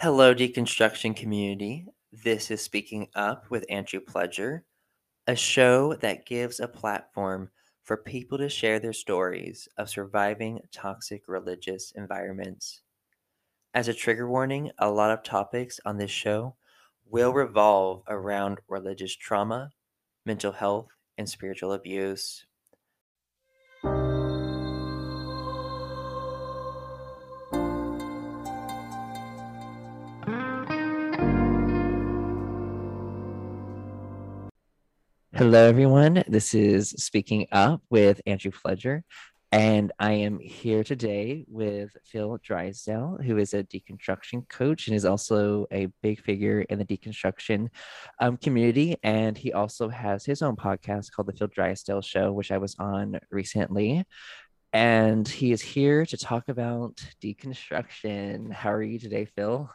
Hello, deconstruction community. This is Speaking Up with Andrew Pledger, a show that gives a platform for people to share their stories of surviving toxic religious environments. As a trigger warning, a lot of topics on this show will revolve around religious trauma, mental health, and spiritual abuse. Hello, everyone. This is Speaking Up with Andrew Pledger, and I am here today with Phil Drysdale, who is a deconstruction coach and is also a big figure in the deconstruction um, community. And he also has his own podcast called The Phil Drysdale Show, which I was on recently. And he is here to talk about deconstruction. How are you today, Phil?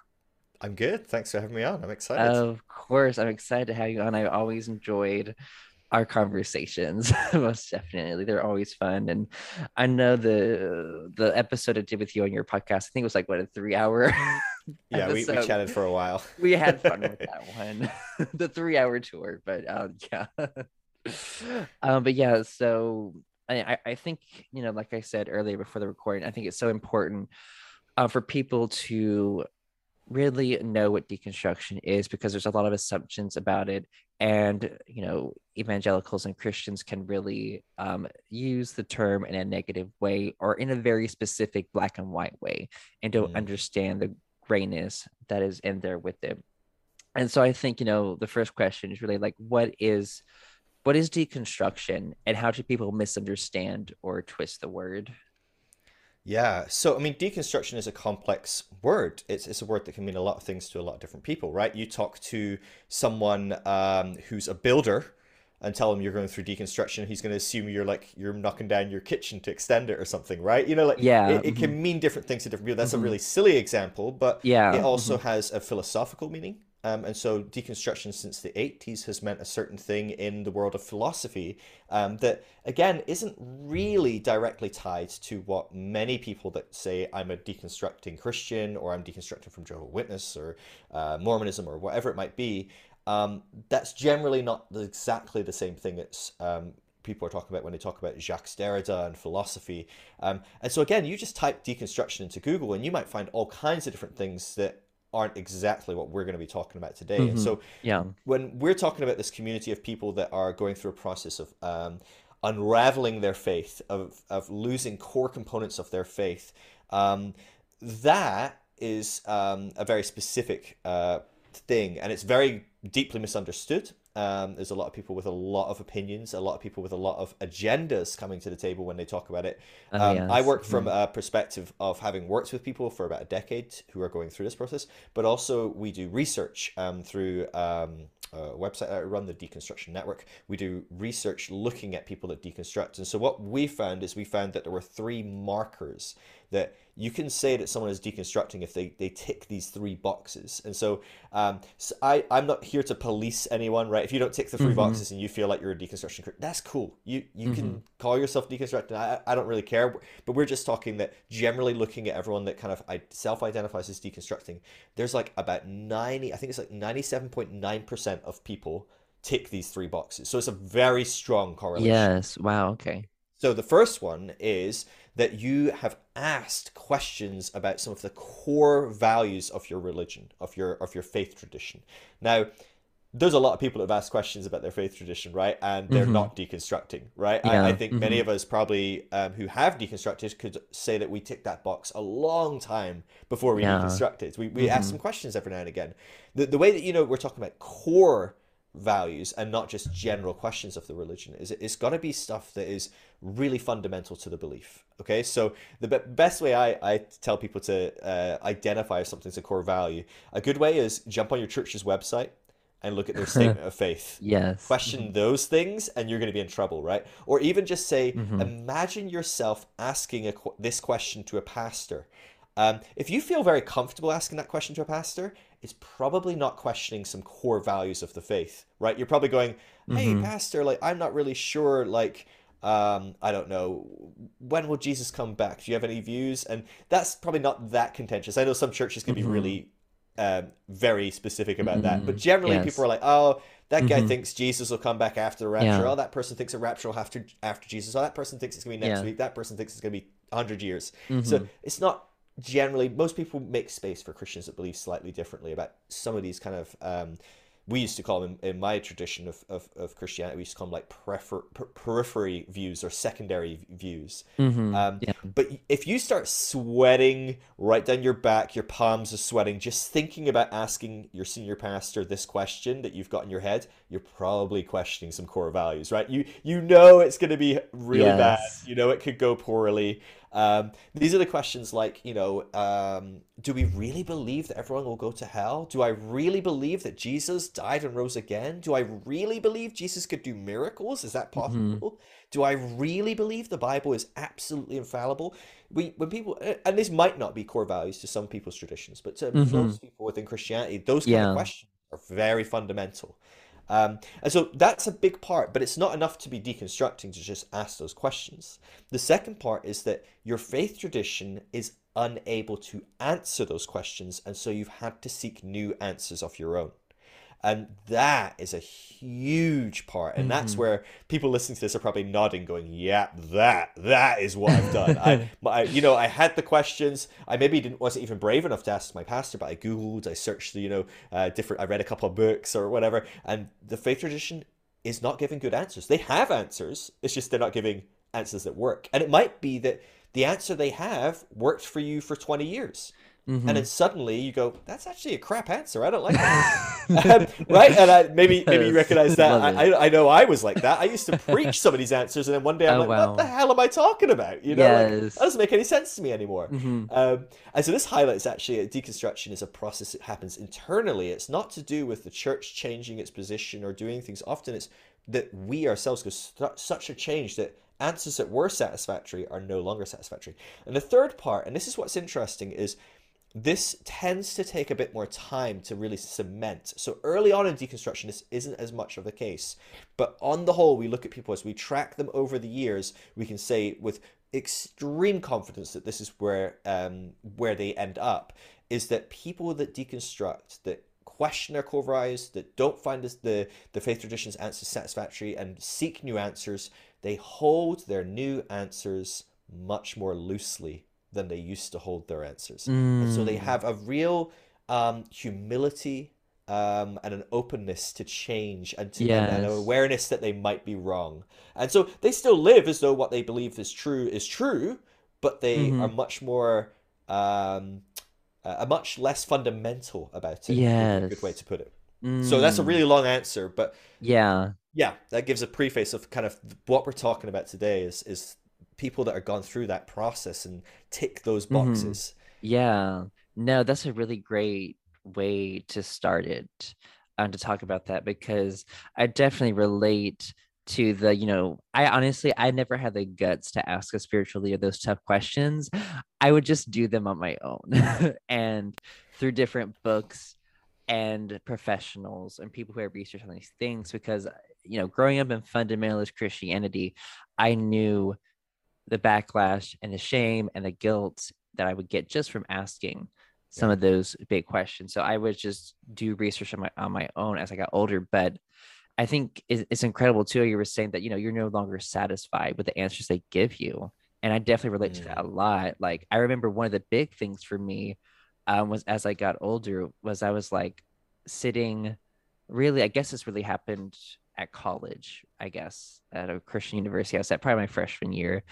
I'm good. Thanks for having me on. I'm excited. Of course, I'm excited to have you on. I always enjoyed our conversations most definitely they're always fun and i know the the episode i did with you on your podcast i think it was like what a three hour yeah we, we chatted for a while we had fun with that one the three hour tour but um yeah um but yeah so I, I think you know like i said earlier before the recording i think it's so important uh, for people to really know what deconstruction is because there's a lot of assumptions about it. And you know evangelicals and christians can really um, use the term in a negative way or in a very specific black and white way and don't mm. understand the grayness that is in there with it. And so i think you know the first question is really like what is what is deconstruction and how do people misunderstand or twist the word yeah. So, I mean, deconstruction is a complex word. It's, it's a word that can mean a lot of things to a lot of different people, right? You talk to someone um, who's a builder and tell him you're going through deconstruction, he's going to assume you're like, you're knocking down your kitchen to extend it or something, right? You know, like, yeah, it, it can mm-hmm. mean different things to different people. That's mm-hmm. a really silly example, but yeah, it also mm-hmm. has a philosophical meaning. Um, and so deconstruction since the 80s has meant a certain thing in the world of philosophy um, that, again, isn't really directly tied to what many people that say I'm a deconstructing Christian or I'm deconstructing from Jehovah's Witness or uh, Mormonism or whatever it might be. Um, that's generally not exactly the same thing as um, people are talking about when they talk about Jacques Derrida and philosophy. Um, and so again, you just type deconstruction into Google and you might find all kinds of different things that aren't exactly what we're going to be talking about today. Mm-hmm. And so, yeah, when we're talking about this community of people that are going through a process of um, unraveling their faith, of of losing core components of their faith, um, that is um, a very specific uh, thing, and it's very deeply misunderstood. Um, there's a lot of people with a lot of opinions, a lot of people with a lot of agendas coming to the table when they talk about it. Oh, um, yes. I work from mm. a perspective of having worked with people for about a decade who are going through this process, but also we do research um, through um, a website that I run, the Deconstruction Network. We do research looking at people that deconstruct. And so what we found is we found that there were three markers that you can say that someone is deconstructing if they, they tick these three boxes. And so, um, so I, I'm not here to police anyone, right? If you don't tick the 3 mm-hmm. boxes and you feel like you're a deconstruction, that's cool. You you mm-hmm. can call yourself deconstructing. I, I don't really care. But we're just talking that generally looking at everyone that kind of self-identifies as deconstructing, there's like about 90, I think it's like 97.9% of people tick these three boxes. So it's a very strong correlation. Yes. Wow. Okay. So the first one is that you have asked questions about some of the core values of your religion, of your of your faith tradition. Now, there's a lot of people that have asked questions about their faith tradition, right? And they're mm-hmm. not deconstructing, right? Yeah. I, I, think mm-hmm. many of us probably um, who have deconstructed could say that we tick that box a long time before we yeah. deconstructed. We, we mm-hmm. ask some questions every now and again. The, the way that, you know, we're talking about core values and not just general questions of the religion. Is it's got to be stuff that is really fundamental to the belief okay? So the be- best way I, I tell people to uh, identify if something's a core value a good way is jump on your church's website and look at their statement of faith. Yes. Question mm-hmm. those things and you're going to be in trouble right? Or even just say mm-hmm. imagine yourself asking a, this question to a pastor. Um, if you feel very comfortable asking that question to a pastor is probably not questioning some core values of the faith, right? You're probably going, "Hey, mm-hmm. pastor, like I'm not really sure like um, I don't know, when will Jesus come back? Do you have any views?" And that's probably not that contentious. I know some churches can mm-hmm. be really um, very specific about that. Mhm. But generally, Yes. people are like, "Oh, that guy Mhm. thinks Jesus will come back after the rapture. Yeah. Oh, that person thinks a rapture will have to after Jesus. Oh, that person thinks it's gonna be next Yeah. week. That person thinks it's gonna be hundred years." So it's not generally most people make space for Christians that believe slightly differently about some of these kind of um, we used to call them in, in my tradition of, of, of Christianity we used to call them like prefer, per, periphery views or secondary views. Mhm. Um, yeah. But if you start sweating right down your back, your palms are sweating, just thinking about asking your senior pastor this question that you've got in your head, you're probably questioning some core values, right? You you know it's going to be really bad. You know it could go poorly. Um, these are the questions like, you know, um, do we really believe that everyone will go to hell? Do I really believe that Jesus died and rose again? Do I really believe Jesus could do miracles? Is that possible? Do I really believe the Bible is absolutely infallible? We, when people, and this might not be core values to some people's traditions, but to Mhm. most people within Christianity, those kind of questions are very fundamental. Um, and so that's a big part, but it's not enough to be deconstructing to just ask those questions. The second part is that your faith tradition is unable to answer those questions, and so you've had to seek new answers of your own. And that is a huge part. And that's Mhm. where people listening to this are probably nodding, going, Yeah, that, that is what I've done. I, my, you know, I had the questions. I maybe didn't wasn't even brave enough to ask my pastor, but I Googled, I searched the, you know, uh, different I read a couple of books or whatever. And the faith tradition is not giving good answers. They have answers, it's just they're not giving answers that work. And it might be that the answer they have worked for you for 20 years. Mhm. And then suddenly you go, that's actually a crap answer. I don't like that. Um, right? And I, maybe maybe you recognize that. I, I I know I was like that. I used to preach some of these answers, and then one day I'm Oh, like, wow. what the hell am I talking about? You know, like, that doesn't make any sense to me anymore. Mhm. Um, and so this highlights actually a deconstruction is a process that happens internally. It's not to do with the church changing its position or doing things. Often it's that we ourselves go su- such a change that answers that were satisfactory are no longer satisfactory. And the third part, and this is what's interesting, is this tends to take a bit more time to really cement. So early on in deconstruction, this isn't as much of the case. But on the whole, we look at people as we track them over the years, we can say with extreme confidence that this is where um, where they end up is that people that deconstruct that question their core values that don't find this, the the faith tradition's answers satisfactory and seek new answers they hold their new answers much more loosely than they used to hold their answers and so they Mm. have a real um, humility um, and an openness to change and to and an awareness that they might be wrong and so they still live as though what they believe is true is true but they Mhm. are much more um, uh, much less fundamental about it Yeah, good way to put it so that's a Mm. really long answer but yeah. yeah that gives a preface of kind of what we're talking about today is is people that are gone through that process and tick those Mhm. boxes Yeah. No, that's a really great way to start it, um, to talk about that because I definitely relate to the, you know, I honestly I never had the guts to ask a spiritual leader those tough questions. I would just do them on my own and through different books and professionals and people who have researched on these things because you know, growing up in fundamentalist Christianity, I knew the backlash and the shame and the guilt that I would get just from asking some Yeah. of those big questions. So I would just do research on my on my own as I got older. But I think it's, it's incredible too. You were saying that you know you're no longer satisfied with the answers they give you, and I definitely relate to that a lot. Like I remember one of the big things for me um, was as I got older was I was like sitting. Really, I guess this really happened at college. I guess at a Christian university. I was at probably my freshman year,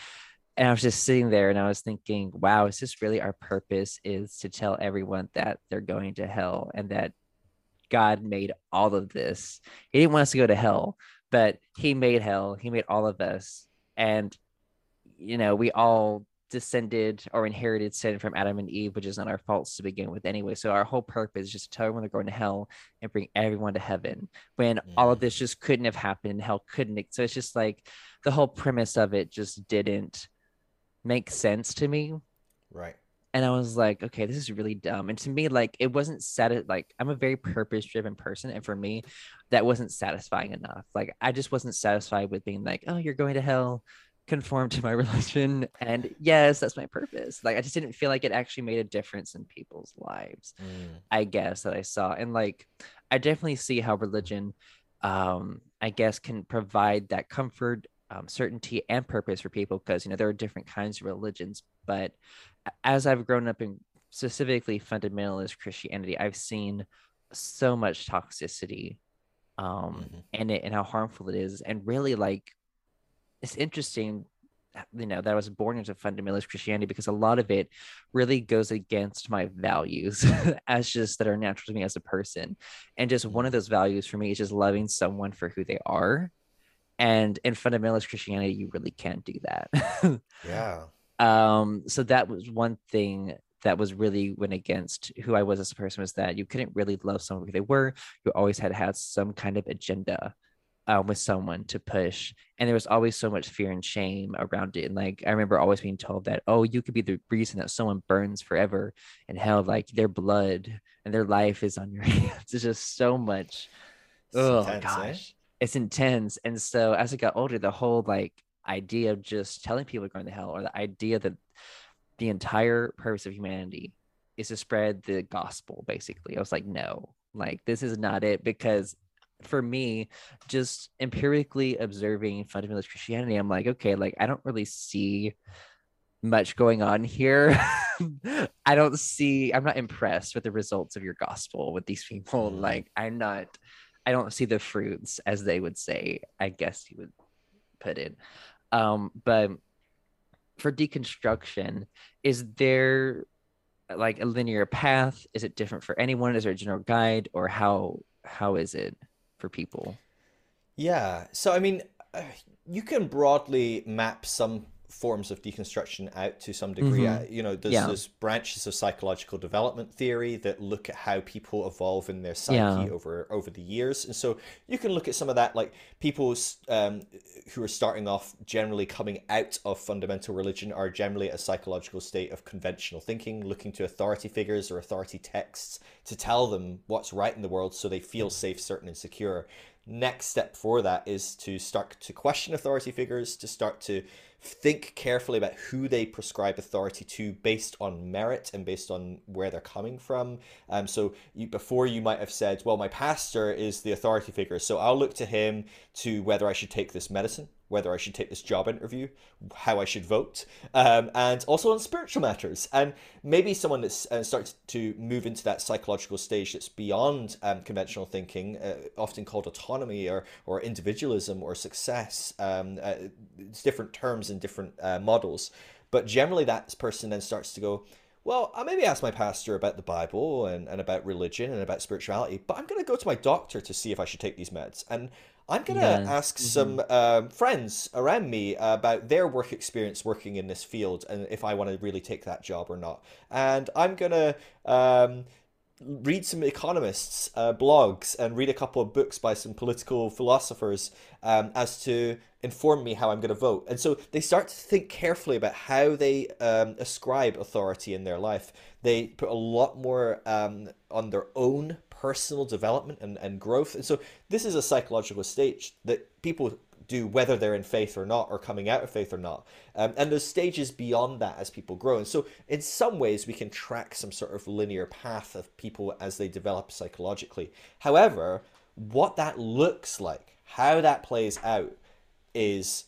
and I was just sitting there and I was thinking, wow, is this really our purpose? Is to tell everyone that they're going to hell and that God made all of this. He didn't want us to go to hell, but He made hell. He made all of us. And, you know, we all descended or inherited sin from Adam and Eve, which is not our faults to begin with anyway. So our whole purpose is just to tell everyone they're going to hell and bring everyone to heaven when all of this mm. just couldn't have happened. Hell couldn't. It. So it's just like the whole premise of it just didn't make sense to me right and I was like, okay, this is really dumb. And to me, like, it wasn't sati- like I'm a very purpose driven person, and for me, that wasn't satisfying enough. Like, I just wasn't satisfied with being like, oh, you're going to hell. Conform to my religion and yes that's my purpose like i just didn't feel like it actually made a difference in people's lives mm. i guess that i saw and like i definitely see how religion um i guess can provide that comfort um, certainty and purpose for people because you know there are different kinds of religions but as i've grown up in specifically fundamentalist christianity i've seen so much toxicity um mm-hmm. in it and how harmful it is and really like it's interesting you know that I was born into fundamentalist Christianity because a lot of it really goes against my values as just that are natural to me as a person. And just one of those values for me is just loving someone for who they are. And in fundamentalist Christianity, you really can't do that. yeah. Um, so that was one thing that was really went against who I was as a person was that you couldn't really love someone who they were. You always had had some kind of agenda um, with someone to push and there was always so much fear and shame around it and like i remember always being told that oh you could be the reason that someone burns forever in hell like their blood and their life is on your hands it's just so much it's oh intense, gosh eh? it's intense and so as i got older the whole like idea of just telling people going to hell or the idea that the entire purpose of humanity is to spread the gospel basically i was like no like this is not it because for me, just empirically observing fundamentalist Christianity, I'm like, okay, like I don't really see much going on here. I don't see, I'm not impressed with the results of your gospel with these people. Mm. Like, I'm not, I don't see the fruits as they would say, I guess you would put it. Um, but for deconstruction, is there like a linear path? Is it different for anyone? Is there a general guide or how how is it? For people. Yeah. So, I mean, uh, you can broadly map some forms of deconstruction out to some degree. Mm-hmm. Uh, you know, there's, yeah. there's, branches of psychological development theory that look at how people evolve in their psyche yeah. over over the years, and so you can look at some of that, like people um, who are starting off generally coming out of fundamental religion are generally a psychological state of conventional thinking, looking to authority figures or authority texts to tell them what's right in the world, so they feel safe, certain, and secure. Next step for that is to start to question authority figures, to start to think carefully about who they prescribe authority to based on merit and based on where they're coming from. Um, so you, before you might have said, well, my pastor is the authority figure, so I'll look to him to whether I should take this medicine whether I should take this job interview, how I should vote, um, and also on spiritual matters. And maybe someone that's uh, starts to move into that psychological stage that's beyond um, conventional thinking, uh, often called autonomy or, or individualism or success. Um, uh, it's different terms and different uh, models. But generally, that person then starts to go, well, I maybe ask my pastor about the Bible and, and about religion and about spirituality, but I'm going to go to my doctor to see if I should take these meds. And I'm gonna yeah. ask mm-hmm. some uh, friends around me about their work experience working in this field and if I want to really take that job or not. And I'm gonna um, read some economists' uh, blogs and read a couple of books by some political philosophers um, as to inform me how I'm going to vote. And so they start to think carefully about how they um, ascribe authority in their life. They put a lot more um, on their own personal development and, and growth. And so this is a psychological stage that people do whether they're in faith or not or coming out of faith or not. Um, and there's stages beyond that as people grow. And so in some ways we can track some sort of linear path of people as they develop psychologically. However what that looks like how that plays out is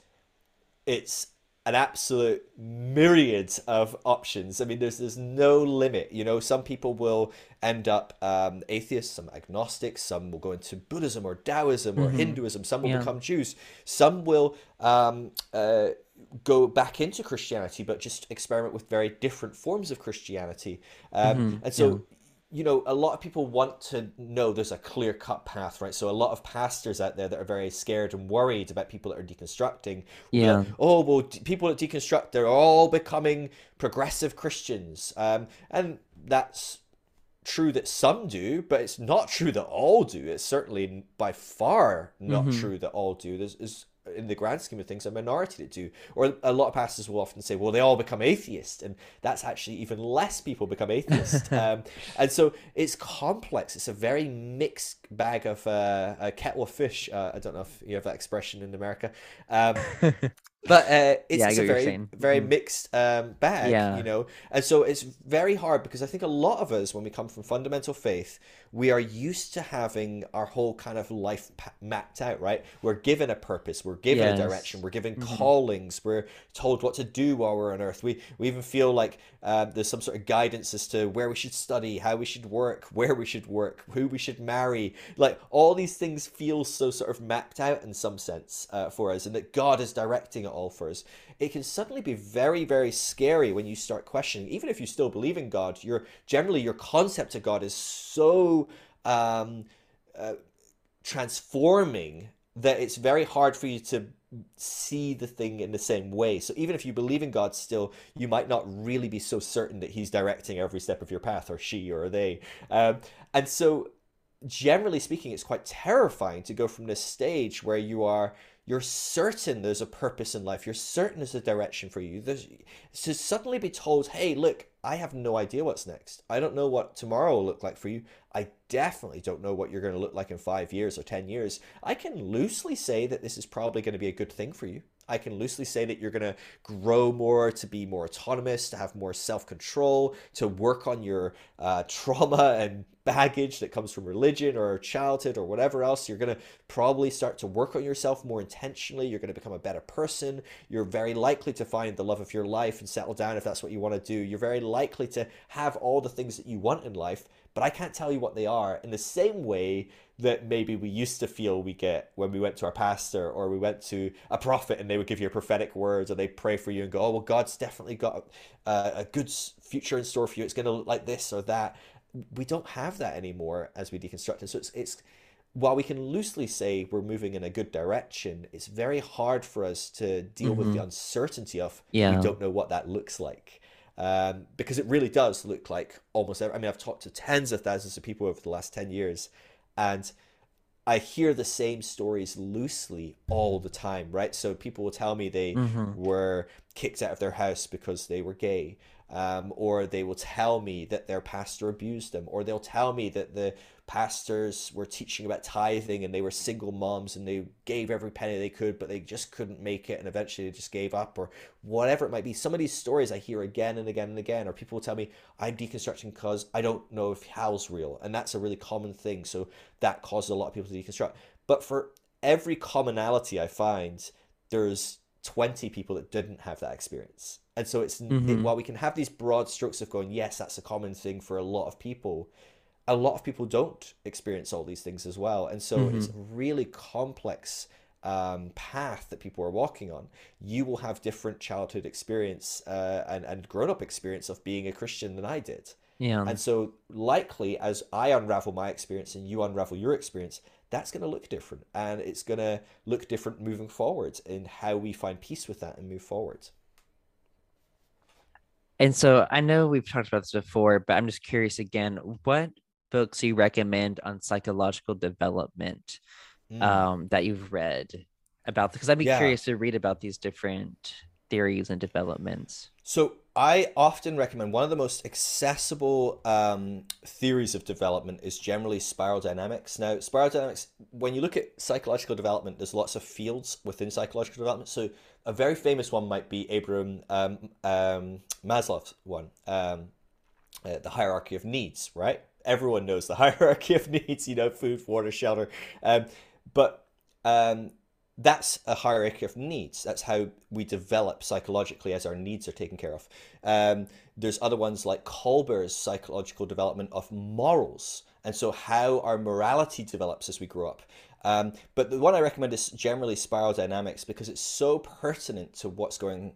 it's an absolute myriad of options. I mean, there's there's no limit. You know, some people will end up um, atheists, some agnostics, some will go into Buddhism or Taoism or mm-hmm. Hinduism. Some will yeah. become Jews. Some will um, uh, go back into Christianity, but just experiment with very different forms of Christianity. Um, mm-hmm. And so yeah you know, a lot of people want to know there's a clear cut path, right? So a lot of pastors out there that are very scared and worried about people that are deconstructing. Yeah. Like, oh well, people that deconstruct, they're all becoming progressive Christians, um, and that's true that some do, but it's not true that all do. It's certainly by far not mm-hmm. true that all do. There's, there's in the grand scheme of things, a minority that do. Or a lot of pastors will often say, well, they all become atheists. And that's actually even less people become atheists. um, and so it's complex. It's a very mixed bag of uh, a kettle of fish. Uh, I don't know if you have that expression in America. Um, but uh, it's, Yeah, it's a very very Mhm. mixed um, bag, Yeah. you know, and so it's very hard because I think a lot of us, when we come from fundamental faith, we are used to having our whole kind of life mapped out, right? We're given a purpose, we're given a direction, we're given Mhm. callings, we're told what to do while we're on earth. We we even feel like um, there's some sort of guidance as to where we should study, how we should work, where we should work, who we should marry. Like all these things feel so sort of mapped out in some sense uh, for us, and that God is directing it us. It can suddenly be very, very scary when you start questioning. Even if you still believe in God, your generally your concept of God is so um, uh, transforming that it's very hard for you to see the thing in the same way. So even if you believe in God still, you might not really be so certain that He's directing every step of your path, or she, or they. Um, and so, generally speaking, it's quite terrifying to go from this stage where you are you're certain there's a purpose in life. You're certain there's a direction for you. There's to suddenly be told, "Hey, look, I have no idea what's next. I don't know what tomorrow will look like for you. I definitely don't know what you're going to look like in five years or 10 years. I can loosely say that this is probably going to be a good thing for you. I can loosely say that you're going to grow more, to be more autonomous, to have more self control, to work on your uh, trauma and baggage that comes from religion or childhood or whatever else. You're going to probably start to work on yourself more intentionally. You're going to become a better person. You're very likely to find the love of your life and settle down if that's what you want to do. You're very likely to have all the things that you want in life but I can't tell you what they are in the same way that maybe we used to feel we get when we went to our pastor or we went to a prophet and they would give you a prophetic words or they pray for you and go, oh, well, God's definitely got a, a good future in store for you. It's going to look like this or that. We don't have that anymore as we deconstruct. And so it's, it's, while we can loosely say we're moving in a good direction, it's very hard for us to deal with the mm-hmm. uncertainty of Yeah. we don't know what that looks like um, because it really does look like almost every, I mean I've talked to tens of thousands of people over the last 10 years and I hear the same stories loosely all the time right so people will tell me they Mhm. were kicked out of their house because they were gay um, or they will tell me that their pastor abused them or they'll tell me that the pastors were teaching about tithing and they were single moms and they gave every penny they could but they just couldn't make it and eventually they just gave up or whatever it might be. Some of these stories i hear again and again and again or people will tell me i'm deconstructing because i don't know if hell's real. And that's a really common thing so that causes a lot of people to deconstruct. But for every commonality i find there's 20 people that didn't have that experience. And so it's it, Mhm. while we can have these broad strokes of going yes that's a common thing for a lot of people a lot of people don't experience all these things as well. And so it's a really complex um, path that people are walking on. You will have different childhood experience uh, and, and grown-up experience of being a christian than i did. Yeah. and so likely as i unravel my experience and you unravel your experience that's going to look different. And it's going to look different moving forward in how we find peace with that and move forward. And so I know we've talked about this before, but I'm just curious again, what books you recommend on psychological development Mm. um, that you've read about? Because I'd be Yeah. curious to read about these different theories and developments. So I often recommend one of the most accessible um, theories of development is generally spiral dynamics. Now, spiral dynamics, when you look at psychological development, there's lots of fields within psychological development. So a very famous one might be Abraham um, um, Maslow's one, um, uh, the hierarchy of needs, right? Everyone knows the hierarchy of needs, you know, food, water, shelter. Um, but um, that's a hierarchy of needs. That's how we develop psychologically as our needs are taken care of. Um, there's other ones like Kohlberg's psychological development of morals, and so how our morality develops as we grow up. Um, but the one I recommend is generally spiral dynamics because it's so pertinent to what's going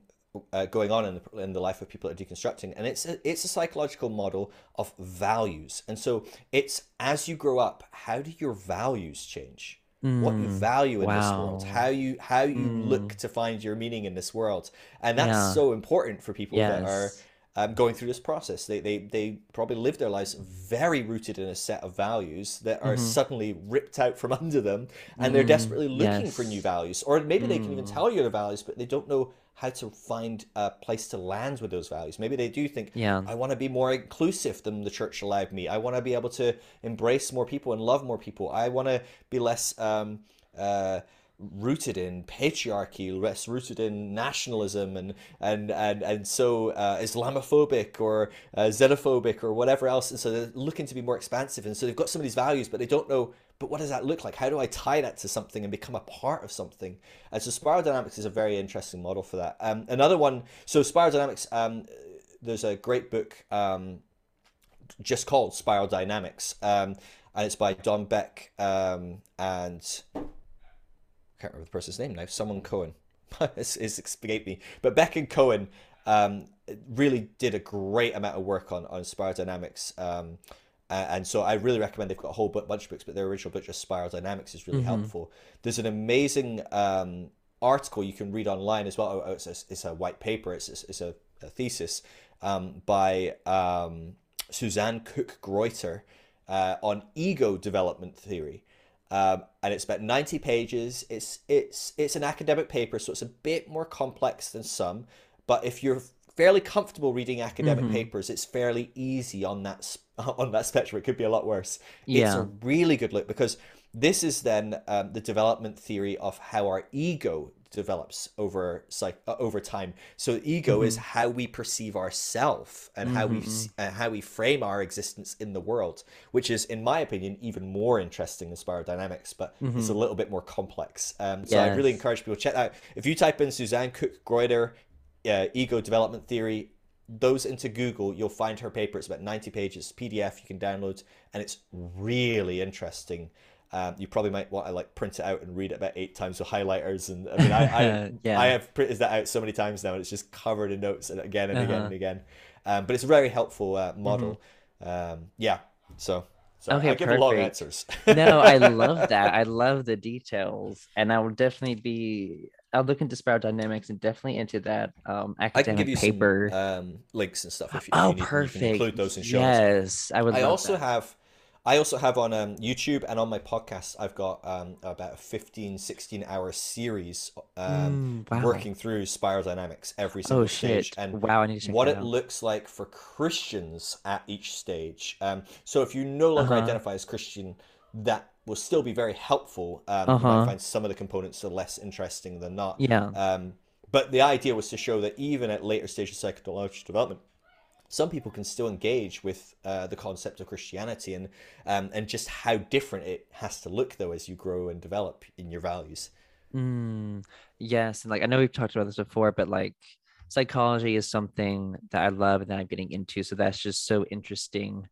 uh, going on in the, in the life of people that are deconstructing. And it's a, it's a psychological model of values. And so it's as you grow up how do your values change? What you Mm, value in this world. How you how you Mm. look to find your meaning in this world. And that's Yeah. so important for people that are um, going through this process. They, they they probably live their lives very rooted in a set of values that are suddenly ripped out from under them. And they're Mm, desperately looking for new values. Or maybe they can even Mm. tell you the values but they don't know how to find a place to land with those values maybe they do think Yeah. I want to be more inclusive than the church allowed me. I want to be able to embrace more people and love more people. I want to be less um, uh, rooted in patriarchy, less rooted in nationalism, and and and and so uh, Islamophobic or uh, xenophobic or whatever else. And so they're looking to be more expansive, and so they've got some of these values, but they don't know. But what does that look like? How do I tie that to something and become a part of something? And so Spiral Dynamics is a very interesting model for that. Um, another one. So Spiral Dynamics. Um, there's a great book um, just called Spiral Dynamics, um, and it's by Don Beck um, and can't remember the person's name now. Someone Cowan. it's, it's escaped me. But Beck and Cowan um, really did a great amount of work on on spiral dynamics. Um, and so I really recommend they've got a whole bunch of books, but their original book, just Spiral Dynamics, is really mm-hmm. helpful. There's an amazing um, article you can read online as well. Oh, oh, it's a, it's a white paper, it's, it's a, a thesis um, by um, Susanne Cook Greuter uh, on ego development theory. Um, and it's about 90 pages. It's it's it's an academic paper, so it's a bit more complex than some. But if you're fairly comfortable reading academic mm-hmm. papers, it's fairly easy on that on that spectrum. It could be a lot worse. Yeah. It's a really good look because this is then um, the development theory of how our ego develops over like uh, over time. So ego mm-hmm. is how we perceive ourself and mm-hmm. how we mm-hmm. uh, how we frame our existence in the world, which is, in my opinion, even more interesting than spiral dynamics, but mm-hmm. it's a little bit more complex. Um, so yes. I really encourage people to check out. If you type in Susanne Cook Greuter uh, ego development theory. Those into Google, you'll find her paper. It's about 90 pages, PDF you can download, and it's really interesting. Um, you probably might want to like print it out and read it about eight times with highlighters. And I mean, I I, yeah. I have printed that out so many times now, and it's just covered in notes and again and uh-huh. again and again. Um, but it's a very helpful uh, model. Mm-hmm. Um, yeah. So. So okay, I give perfect. long answers. no, I love that. I love the details, and I will definitely be. I'll look into Spiral Dynamics and definitely into that um, academic paper some, um, links and stuff. If you, oh, if you need, perfect. You include those in shows. Yes, I would. I also that. have I also have on um, YouTube and on my podcast, I've got um, about a 15, 16 hour series um, mm, wow. working through spiral dynamics every single oh, stage. And wow, I need to what it out. looks like for Christians at each stage. Um, so if you no longer uh-huh. identify as Christian, that will still be very helpful. Um, uh-huh. You might find some of the components are less interesting than not. Yeah. Um, but the idea was to show that even at later stages of psychological development, some people can still engage with uh, the concept of Christianity and um, and just how different it has to look though as you grow and develop in your values. Mm, yes, and like I know we've talked about this before, but like psychology is something that I love and that I'm getting into, so that's just so interesting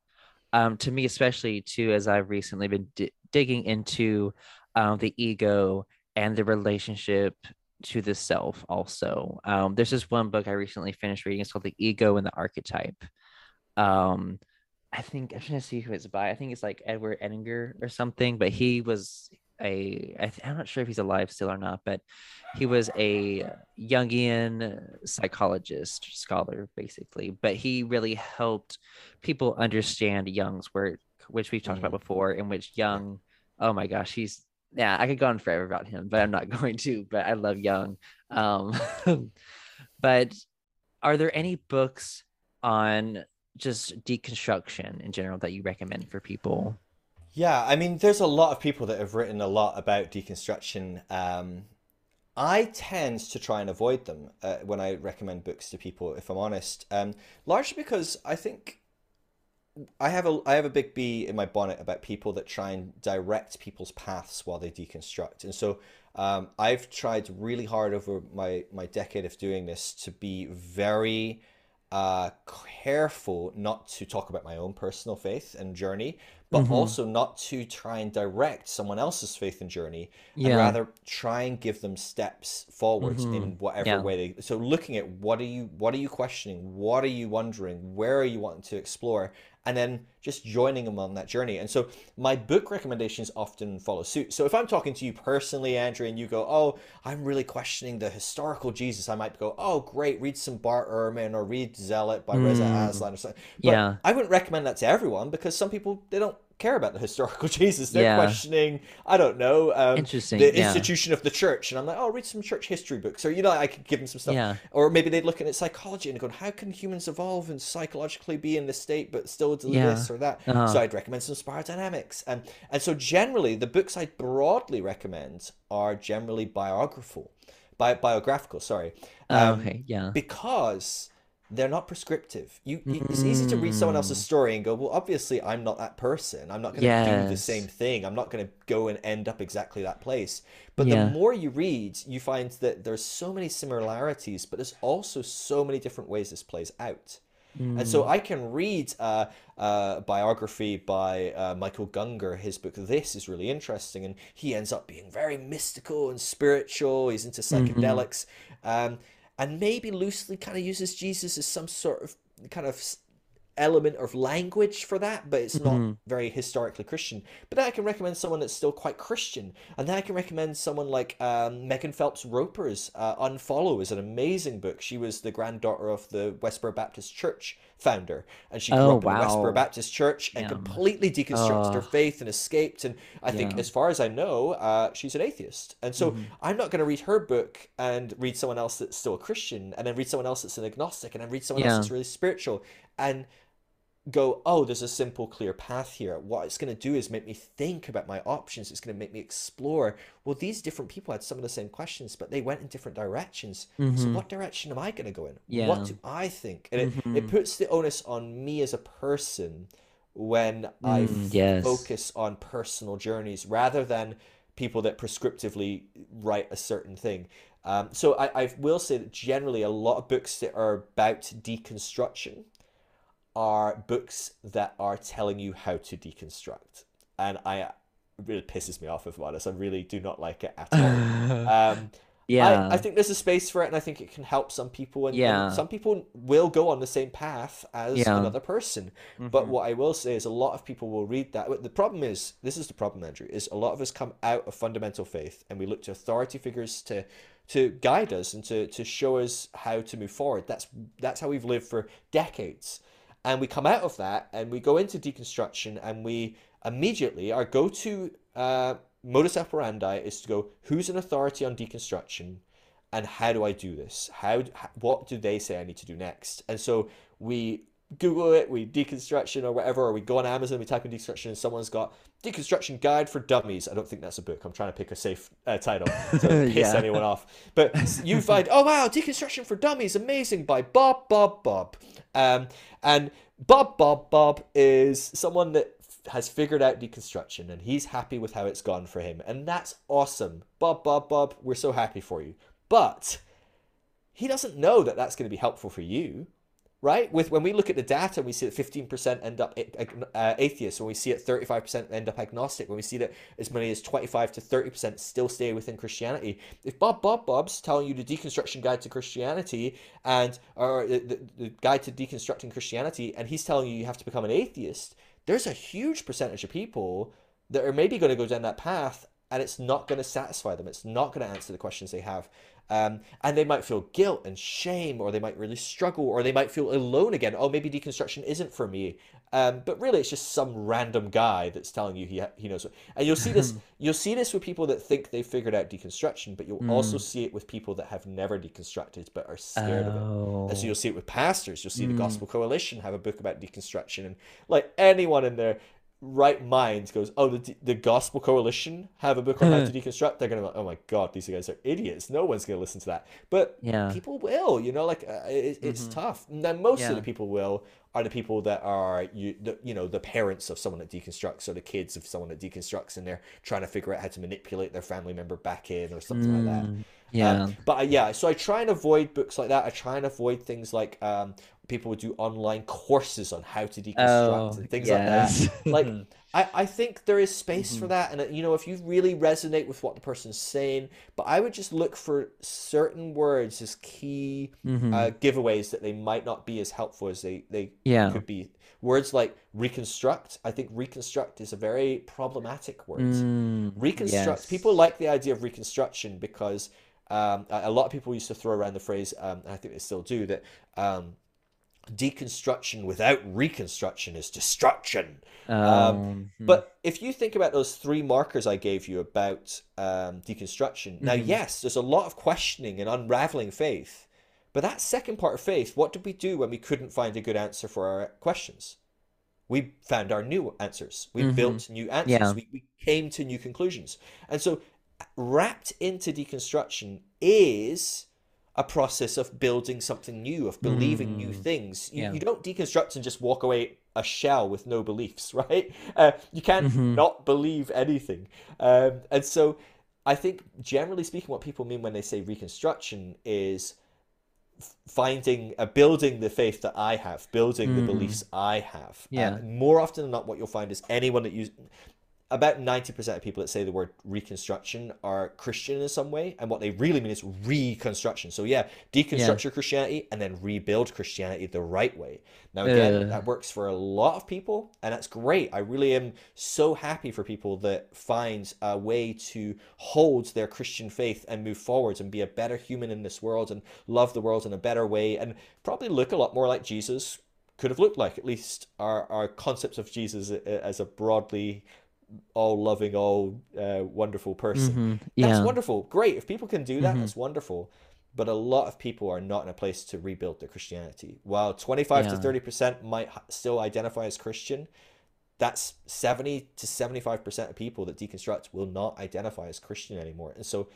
um, to me, especially too, as I've recently been d- digging into um, the ego and the relationship to the self also. Um there's this one book i recently finished reading it's called the ego and the archetype. Um i think i'm trying to see who it's by i think it's like edward edinger or something but he was a I i'm not sure if he's alive still or not but he was a jungian psychologist scholar basically. But he really helped people understand jung's work which we've talked mm-hmm. about before in which jung oh my gosh he's yeah, I could go on forever about him, but I'm not going to. But I love Jung. Um, but are there any books on just deconstruction in general that you recommend for people? Yeah, I mean, there's a lot of people that have written a lot about deconstruction. Um, I tend to try and avoid them uh, when I recommend books to people, if I'm honest, um, largely because I think I have a I have a big bee in my bonnet about people that try and direct people's paths while they deconstruct, and so um, I've tried really hard over my my decade of doing this to be very uh, careful not to talk about my own personal faith and journey, but mm-hmm. also not to try and direct someone else's faith and journey, yeah. and rather try and give them steps forwards mm-hmm. in whatever yeah. way they. So looking at what are you what are you questioning, what are you wondering, where are you wanting to explore, and then just joining them on that journey. And so my book recommendations often follow suit. So if I'm talking to you personally, Andrew, and you go, "Oh, I'm really questioning the historical Jesus," I might go, "Oh, great, read some Bart Ehrman or read Zealot by mm. Reza Aslan or something." But yeah. I wouldn't recommend that to everyone because some people they don't care about the historical Jesus. They're yeah. questioning, I don't know, um, Interesting. the yeah. institution of the church. And I'm like, oh, read some church history books. Or, you know, I could give them some stuff. Yeah. Or maybe they'd look at psychology and go, how can humans evolve and psychologically be in this state but still do this? Or that. Uh-huh. So I'd recommend some spiral dynamics. And and so generally the books I broadly recommend are generally biographical. Bi- biographical, sorry. Oh, Um, okay, yeah. because they're not prescriptive. You, you- it's easy to read someone else's story and go, well, obviously I'm not that person. I'm not going to do the same thing. I'm not going to go and end up exactly that place. But Yeah. the more you read, you find that there's so many similarities, but there's also so many different ways this plays out. And Mm. so I can read uh, a biography by uh, Michael Gungor, his book This is really interesting, and he ends up being very mystical and spiritual. He's into Mm-hmm. psychedelics, um, and maybe loosely kind of uses Jesus as some sort of kind of element of language for that, but it's not very historically Christian. But then I can recommend someone that's still quite Christian, and then I can recommend someone like um, Megan Phelps Roper's uh, Unfollow is an amazing book. She was the granddaughter of the Westboro Baptist Church founder, and she grew Oh, up in wow. Westboro Baptist Church and Yeah. completely deconstructed her Oh. faith and escaped. And I think, as far as I know, uh, she's an atheist. And so Mm-hmm. I'm not going to read her book and read someone else that's still a Christian, and then read someone else that's an agnostic, and then read someone Yeah. else that's really spiritual, and go, oh, there's a simple, clear path here. What it's going to do is make me think about my options. It's going to make me explore. Well, these different people had some of the same questions, but they went in different directions. So, what direction am I going to go in? Mm-hmm. Yeah. What do I think? And it, it puts the onus on me as a person when I Mm, yes. focus on personal journeys rather than people that prescriptively write a certain thing. Um, so I, I will say that generally a lot of books that are about deconstruction are books that are telling you how to deconstruct. And I it really pisses me off if I'm honest. I really do not like it at all. um, yeah. I, I think there's a space for it, and I think it can help some people. And, and Yeah. some people will go on the same path as Yeah. another person. But what I will say is, a lot of people will read that. But The problem is, this is the problem, Andrew, is a lot of us come out of fundamental faith, and we look to authority figures to to guide us and to, to show us how to move forward. That's that's how we've lived for decades. And we come out of that and we go into deconstruction and we immediately, our go to uh, modus operandi is to go, who's an authority on deconstruction and how do I do this? How, what do they say I need to do next? And so we Google it, we deconstruction or whatever, or we go on Amazon, we type in deconstruction, and someone's got deconstruction guide for dummies. I don't think that's a book. I'm trying to pick a safe uh, title to piss Yeah. anyone off. But you find, oh wow, deconstruction for dummies, amazing by Bob Bob Bob, um, and Bob Bob Bob is someone that has figured out deconstruction and he's happy with how it's gone for him, and that's awesome. Bob Bob Bob, we're so happy for you, but he doesn't know that that's going to be helpful for you right with when we look at the data we see that 15% end up ag- uh, when we see it 35% end up agnostic when we see that as many as 25 to 30% still stay within christianity if bob bob bob's telling you the deconstruction guide to christianity and or the, the, the guide to deconstructing christianity and he's telling you you have to become an atheist there's a huge percentage of people that are maybe going to go down that path and it's not going to satisfy them. It's not going to answer the questions they have. Um, and they might feel guilt and shame, or they might really struggle, or they might feel alone again. Oh, maybe deconstruction isn't for me. Um, but really, it's just some random guy that's telling you he he knows. What, and you'll see this. you'll see this with people that think they've figured out deconstruction, but you'll also see it with people that have never deconstructed but are scared of it. Oh. And so you'll see it with pastors. You'll see the Gospel Coalition have a book about deconstruction, and like anyone in their right mind goes, "Oh, the the Gospel Coalition have a book on how to deconstruct." They're gonna be like, "Oh my god, these guys are idiots. No one's gonna listen to that." But Yeah. people will. You know, like uh, it, it's tough. Now, most of the people will are the people that are you the, you know the parents of someone that deconstructs or the kids of someone that deconstructs, and they're trying to figure out how to manipulate their family member back in or something like that. yeah. Um, but uh, yeah, so I try and avoid books like that. I try and avoid things like um, people would do online courses on how to deconstruct Oh, and things yes. like that. Like, I, I think there is space for that. And, uh, you know, if you really resonate with what the person's saying, but I would just look for certain words as key uh, giveaways that they might not be as helpful as they, they Yeah. could be. Words like reconstruct, I think reconstruct is a very problematic word Mm, reconstruct yes. people like the idea of reconstruction because um, a a lot of people used to throw around the phrase um, i think they still do that um, deconstruction without reconstruction is destruction Um, but if you think about those three markers I gave you about um, deconstruction, now, yes, there's a lot of questioning and unraveling faith. But that second part of faith, what did we do when we couldn't find a good answer for our questions? we found our new answers. We Mhm. built new answers. Yeah. We, we came to new conclusions. And so, wrapped into deconstruction is a process of building something new, of believing new Mm. things. You, Yeah. you don't deconstruct and just walk away a shell with no beliefs, right? Uh, you can't Mhm. not believe anything. Um, and so, I think generally speaking, what people mean when they say reconstruction is finding uh, building the faith that I have, building the Mm. beliefs I have. Yeah. Uh, more often than not, what you'll find is anyone that use about 90% of people that say the word reconstruction are Christian in some way, and what they really mean is reconstruction. So, yeah, deconstruct your Christianity and then rebuild Christianity the right way. Now, again, Ugh. that works for a lot of people, and that's great. I really am so happy for people that find a way to hold their Christian faith and move forwards and be a better human in this world and love the world in a better way and probably look a lot more like Jesus could have looked like. At least our, our concepts of Jesus uh, as a broadly all loving, all uh, wonderful person. Mhm. That's wonderful. Great. If people can do that, Mhm. that's wonderful. But a lot of people are not in a place to rebuild their Christianity. While 25 to 30% might still identify as Christian, that's 70 to 75% of people that deconstruct will not identify as Christian anymore. And so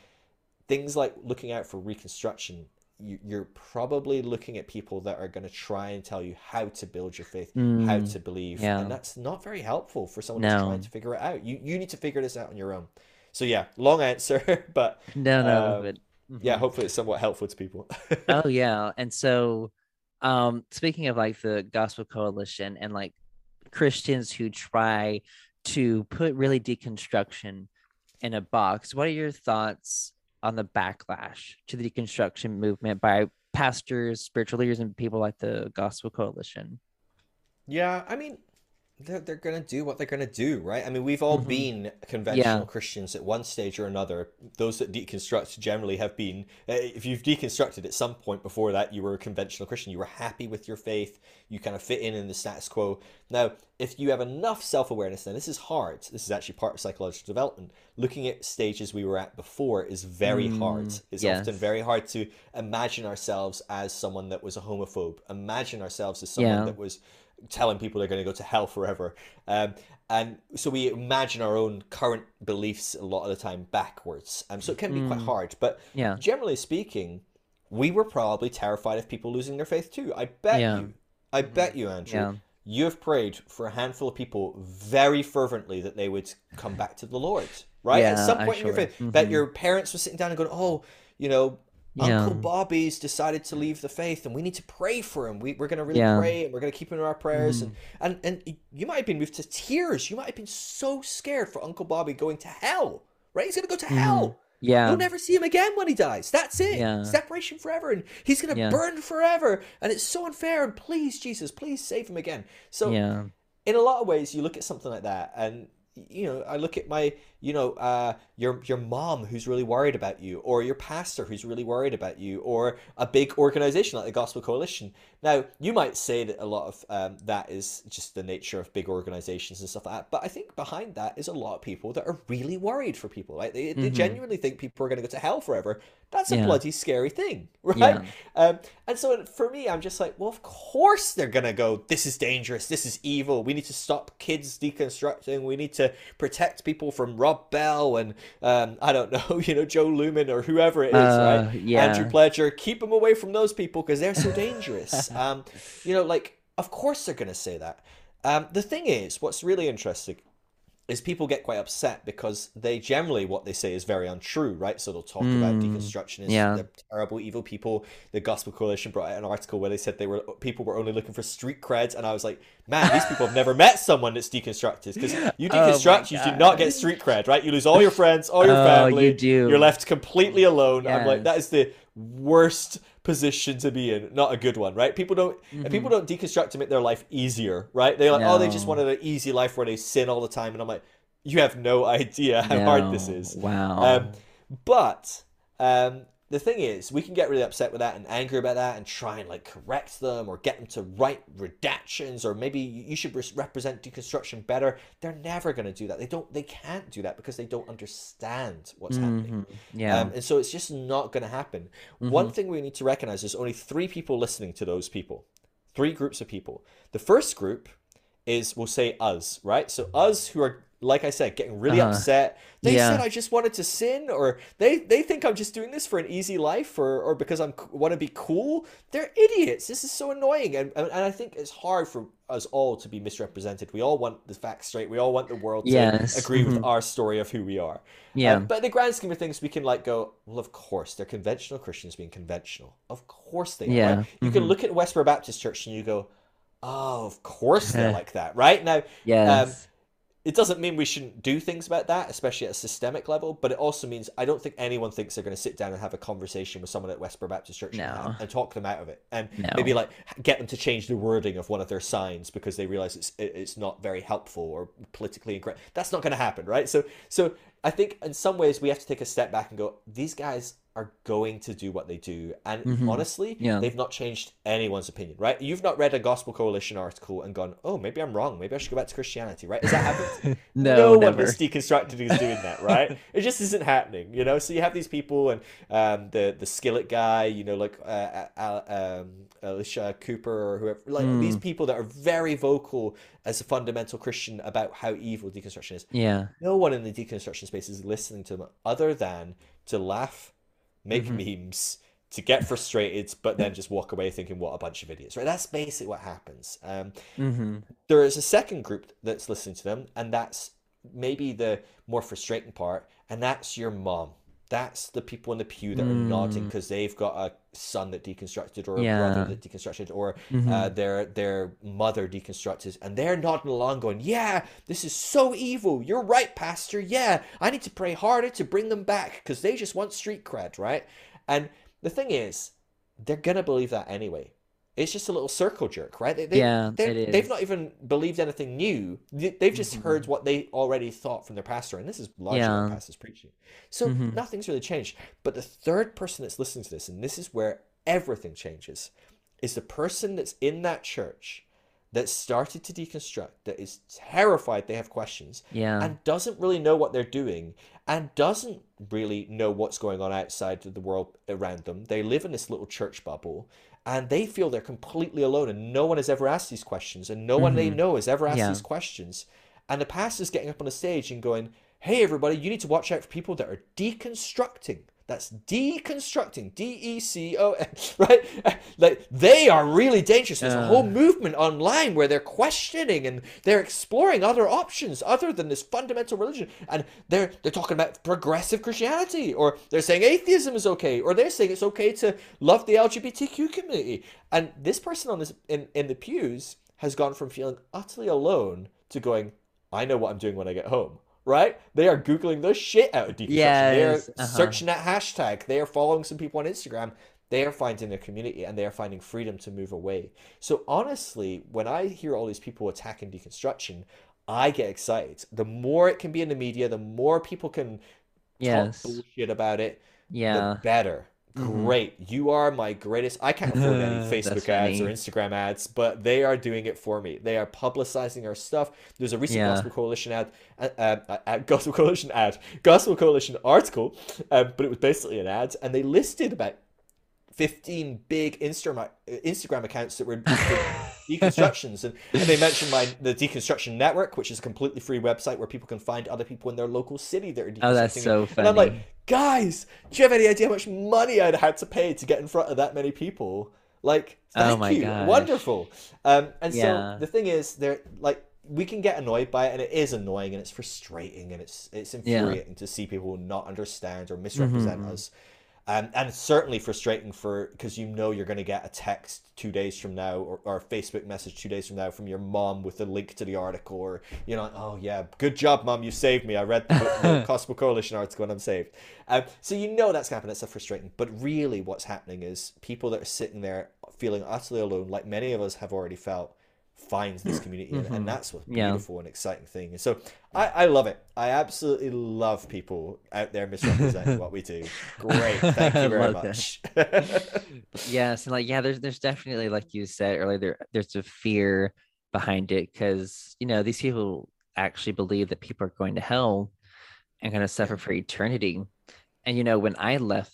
things like looking out for reconstruction, you're probably looking at people that are going to try and tell you how to build your faith, how Mm, to believe. yeah. And that's not very helpful for someone who's trying to figure it out. You, you need to figure this out on your own. So yeah, long answer, but No, no, Um, but yeah, mhm. hopefully it's somewhat helpful to people. oh yeah and so um speaking of like the gospel coalition and like christians who try to put really deconstruction in a box what are your thoughts on the backlash to the deconstruction movement by pastors spiritual leaders and people like the gospel coalition. Yeah, I mean, they're, they're going to do what they're going to do, right? I mean, we've all Mhm. been conventional Yeah. Christians at one stage or another. Those that deconstruct generally have been, uh, if you've deconstructed at some point before that, you were a conventional Christian. You were happy with your faith. You kind of fit in in the status quo. Now, if you have enough self awareness, then this is hard. This is actually part of psychological development. Looking at stages we were at before is very hard. Mm, It's yes. often very hard to imagine ourselves as someone that was a homophobe, imagine ourselves as someone Yeah. that was telling people they're going to go to hell forever. Um, and so we imagine our own current beliefs a lot of the time backwards. Um, so it can be quite Mm. hard. But yeah generally speaking, we were probably terrified of people losing their faith too. I bet Yeah. you. I bet you, Andrew. yeah You have prayed for a handful of people very fervently that they would come back to the Lord, right? At some point in your faith, that Mhm. your parents were sitting down and going, "Oh, you know, yeah Uncle Bobby's decided to leave the faith, and we need to pray for him. We, we're going to really Yeah. pray, and we're going to keep him in our prayers." Mhm. And, and and you might have been moved to tears. You might have been so scared for Uncle Bobby going to hell, right? He's going to go to Mhm. hell. yeah You'll never see him again when he dies. That's it. Yeah. Separation forever, and he's going to Yeah. burn forever. And it's so unfair. And please, Jesus, please save him again. So yeah in a lot of ways you look at something like that and you know i look at my you know uh your your mom who's really worried about you or your pastor who's really worried about you or a big organization like the gospel coalition now you might say that a lot of um, that is just the nature of big organizations and stuff like that but i think behind that is a lot of people that are really worried for people like they, they Mhm. genuinely think people are going to go to hell forever that's a Yeah. bloody scary thing right Yeah. um, and so for me, I'm just like, well, of course they're gonna go. This is dangerous. This is evil. We need to stop kids deconstructing. We need to protect people from Rob Bell and um, I don't know, you know, Jo Luehmann or whoever it is, Uh, right? yeah. Andrew Pledger. Keep them away from those people because they're so dangerous. um, you know, like, of course they're gonna say that. Um, the thing is, what's really interesting is people get quite upset because they generally what they say is very untrue, right? So they'll talk about Mm, deconstructionists, yeah. they're terrible, evil people. The Gospel Coalition brought out an article where they said they were people were only looking for street creds, and I was like, man, these people have never met someone that's deconstructed because you Oh deconstruct, you do not get street cred, right? You lose all your friends, all your Oh, family, you do. you're left completely alone. I'm like, that is the worst position to be in, not a good one, right? People don't Mhm. people don't deconstruct to make their life easier, right? They're like, oh, they just No. wanted an easy life where they sin all the time, and I'm like, you have no idea how hard this is. Wow. Um, but um, the thing is, we can get really upset with that and angry about that and try and like correct them or get them to write redactions or maybe you should res- represent deconstruction better. They're never going to do that. They don't. They can't do that because they don't understand what's happening. Mhm. Yeah. Um, and so it's just not going to happen. One thing we need to recognize is only three people listening to those people, three groups of people. The first group is we'll say us, right? So us who are like I said, getting really Uh-huh. upset. They Yeah. said I just wanted to sin, or they they think I'm just doing this for an easy life, or or because I'm want to be cool. They're idiots. This is so annoying, and and and I think it's hard for us all to be misrepresented. We all want the facts straight. We all want the world to Yes. agree with Mhm. our story of who we are. Yeah. Um, but in the grand scheme of things, we can like go, well, of course, they're conventional Christians being conventional. Of course they are. Yeah. right? You can Mhm. look at Westboro Baptist Church and you go, oh, of course they're like that, right? Now, yes. It doesn't mean we shouldn't do things about that, especially at a systemic level, but it also means I don't think anyone thinks they're going to sit down and have a conversation with someone at Westboro Baptist Church No. and, and talk them out of it, and No. maybe like get them to change the wording of one of their signs because they realize it's it's not very helpful or politically incorrect. That's not going to happen, right? So so I think in some ways we have to take a step back and go, these guys are going to do what they do, and Mhm. honestly, Yeah. they've not changed anyone's opinion, right? You've not read a Gospel Coalition article and gone, oh, maybe I'm wrong. Maybe I should go back to Christianity, right? Has that happened? no, no one that's deconstructed is doing that, right? it just isn't happening, you know. So you have these people and um, the the skillet guy, you know, like uh, uh, um, Alicia Cooper or whoever, like Mm. these people that are very vocal as a fundamental Christian about how evil deconstruction is. Yeah. No one in the deconstruction space is listening to them other than to laugh, make Mhm. memes. To get frustrated, but then just walk away thinking, "What a bunch of idiots!" Right? That's basically what happens. Um, hmm there is a second group that's listening to them, and that's maybe the more frustrating part, and that's your mom. That's the people in the pew that are nodding Mm. because they've got a son that deconstructed or a Yeah. brother that deconstructed or Mhm. uh, their their mother deconstructed, and they're nodding along, going, "Yeah, this is so evil. You're right, Pastor. Yeah, I need to pray harder to bring them back because they just want street cred, right?" And the thing is, they're gonna believe that anyway. It's just a little circle jerk, right? They, they, Yeah, it they've not even believed anything new. They- They've just Mhm. heard what they already thought from their pastor, and this is largely Yeah. what pastor's preaching. So Mhm. nothing's really changed. But the third person that's listening to this, and this is where everything changes, is the person that's in that church that started to deconstruct, that is terrified they have questions, Yeah. and doesn't really know what they're doing and doesn't really know what's going on outside of the world around them. They live in this little church bubble and they feel they're completely alone and no one has ever asked these questions and no one they Mhm. know has ever asked Yeah. these questions. And the pastor's getting up on the stage and going, Hey, everybody, you need to watch out for people that are deconstructing. That's deconstructing, D E C O N, right? Like they are really dangerous. There's a whole Uh. movement online where they're questioning and they're exploring other options other than this fundamental religion. And they're they're talking about progressive Christianity, or they're saying atheism is okay, or they're saying it's okay to love the LGBTQ community. And this person on this in, in the pews has gone from feeling utterly alone to going, I know what I'm doing when I get home. Right? They are googling the shit out of deconstruction. Yes, They are uh-huh. searching that hashtag. They are following some people on Instagram. They are finding their community and they are finding freedom to move away. So honestly, when I hear all these people attacking deconstruction, I get excited. The more it can be in the media, the more people can Yes. talk bullshit about it, Yeah. the better. Mhm. Great. You are my greatest. I can't afford any Facebook ads or. Instagram ads, but they are doing it for me. They are publicizing our stuff. There's a recent Yeah. Gospel Coalition ad, uh, uh, uh, Gospel Coalition ad, Gospel Coalition article, um, but it was basically an ad, and they listed about 15 big Instagram Instagram accounts that were deconstructions, and, and they mentioned my the Deconstruction Network, which is a completely free website where people can find other people in their local city that are deconstructing. Oh, that's so And I'm like, guys, do you have any idea how much money I'd had to pay to get in front of that many people? Like, Oh thank my you, gosh. wonderful. Um, and Yeah. so the thing is, they're like, we can get annoyed by it, and it is annoying, and it's frustrating, and it's it's infuriating to see people not understand or misrepresent Mhm. us. Um, and it's certainly frustrating for because you know you're going to get a text two days from now or, or a Facebook message two days from now from your mom with a link to the article or you know oh yeah good job mom you saved me. I read the, the Gospel Coalition article and I'm saved. Um, so you know that's going happening it's a frustrating. But really what's happening is people that are sitting there feeling utterly alone like many of us have already felt finds this community and, Mhm. and that's what's Yeah. beautiful and exciting thing. And so I, I love it. I absolutely love people out there misrepresenting what we do. Great. Thank you very much. Yes and like yeah there's there's definitely like you said earlier there there's a fear behind it because you know these people actually believe that people are going to hell and going to suffer for eternity. And you know when i left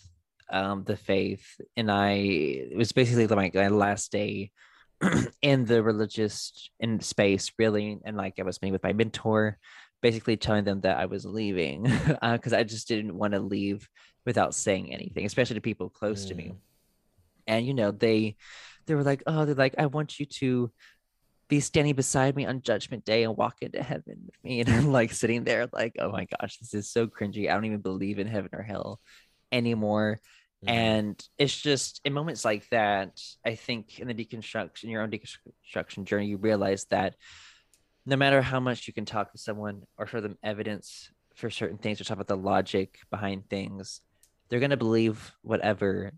um the faith and i it was basically like my last day in the religious in space really and like i was meeting with my mentor basically telling them that i was leaving because uh, i just didn't want to leave without saying anything especially to people close mm. to me mm. and you know they they were like oh they're like i want you to be standing beside me on judgment day and walk into heaven with me and i'm like sitting there like oh my gosh this is so cringy i don't even believe in heaven or hell anymore mm-hmm. and it's just in moments like that i think in the deconstruction your own deconstruction journey you realize that no matter how much you can talk to someone or show them evidence for certain things or talk about the logic behind things they're going to believe whatever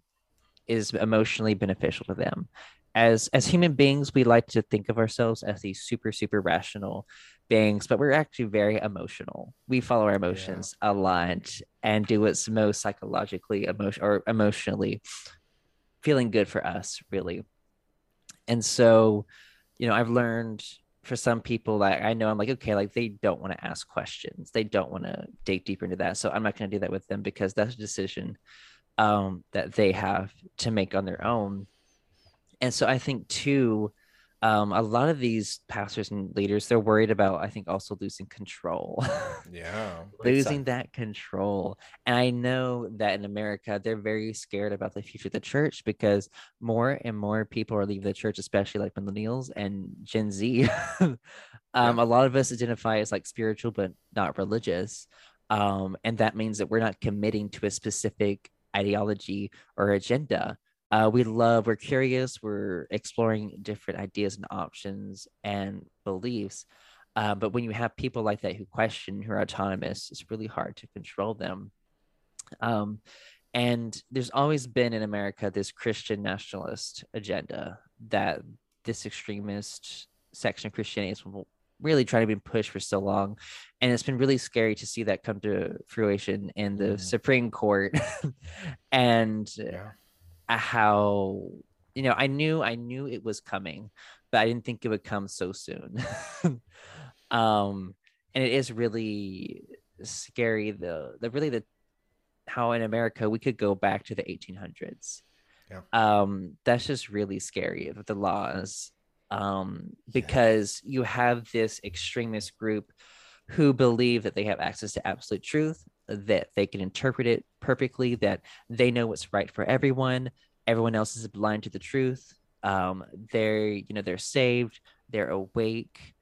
is emotionally beneficial to them as as human beings we like to think of ourselves as these super super rational beings but we're actually very emotional. We follow our emotions yeah. a lot and do what's most psychologically emotion or emotionally feeling good for us really. And so you know i've learned for some people that i know i'm like okay like they don't want to ask questions. They don't want to dig deeper into that. So i'm not going to do that with them because that's a decision um, that they have to make on their own. And so I think too, um, a lot of these pastors and leaders, they're worried about, I think, also losing control. yeah. losing that control. And I know that in America, they're very scared about the future of the church because more and more people are leaving the church, especially like millennials and Gen Z. um, yeah. A lot of us identify as like spiritual, but not religious. Um, and that means that we're not committing to a specific ideology or agenda uh, we love we're curious we're exploring different ideas and options and beliefs uh, but when you have people like that who question who are autonomous it's really hard to control them. Um, and there's always been in america this christian nationalist agenda that this extremist section of christianity is really trying to be pushed for so long and it's been really scary to see that come to fruition in the mm. supreme court. And yeah how you know i knew i knew it was coming but i didn't think it would come so soon um and it is really scary the the really the how in america we could go back to the 1800s yeah. um that's just really scary with the laws um because yeah. you have this extremist group who believe that they have access to absolute truth that they can interpret it perfectly, that they know what's right for everyone. Everyone else is blind to the truth. Um, they're, you know, they're saved, they're awake,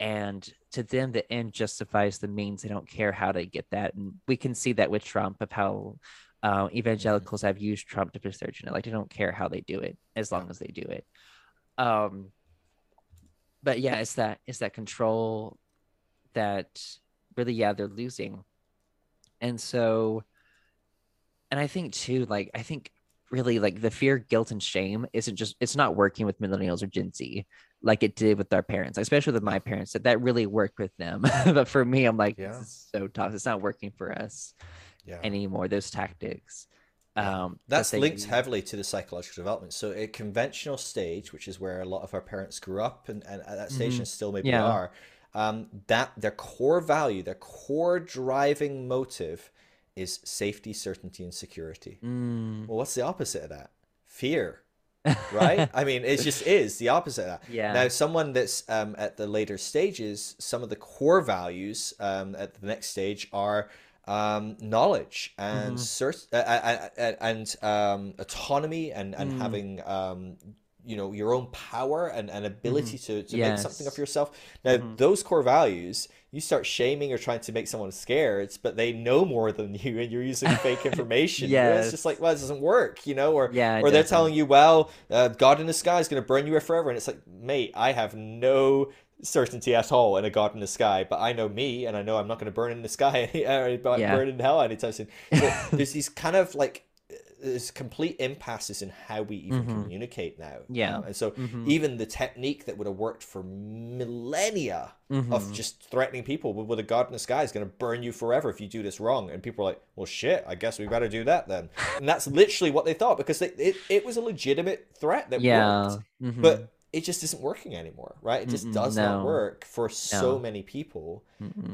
and to them, the end justifies the means. They don't care how they get that, and we can see that with Trump of how uh, evangelicals have used Trump to push their agenda. Like they don't care how they do it, as long as they do it. Um, but yeah, it's that it's that control that really, yeah, they're losing and so and i think too like i think really like the fear guilt and shame isn't just it's not working with millennials or gen z like it did with our parents especially with my parents that that really worked with them but for me i'm like yeah. so tough it's not working for us yeah. anymore those tactics um, that's that linked heavily to the psychological development so a conventional stage which is where a lot of our parents grew up and, and at that stage mm-hmm. and still maybe yeah. are um, that their core value, their core driving motive is safety, certainty, and security. Mm. Well, what's the opposite of that? Fear. right? I mean, it just is the opposite of that. Yeah. Now, someone that's um, at the later stages, some of the core values um, at the next stage are um, knowledge and mm-hmm. cert- uh, uh, uh, and um, autonomy and and mm. having um, you know your own power and, and ability mm-hmm. to, to yes. make something of yourself now mm-hmm. those core values you start shaming or trying to make someone scared but they know more than you and you're using fake information yeah it's just like well it doesn't work you know or yeah, or they're telling you well uh, god in the sky is going to burn you forever and it's like mate i have no certainty at all in a god in the sky but i know me and i know i'm not going to burn in the sky or yeah. burn in hell anytime soon so there's these kind of like there's complete impasses in how we even mm-hmm. communicate now. Yeah. Um, and so mm-hmm. even the technique that would have worked for millennia mm-hmm. of just threatening people with, with a god in the sky is going to burn you forever if you do this wrong. And people are like, well, shit, I guess we better do that then. and that's literally what they thought because they, it, it was a legitimate threat that yeah. worked. Mm-hmm. But it just isn't working anymore, right? It just Mm-mm, does no. not work for so no. many people.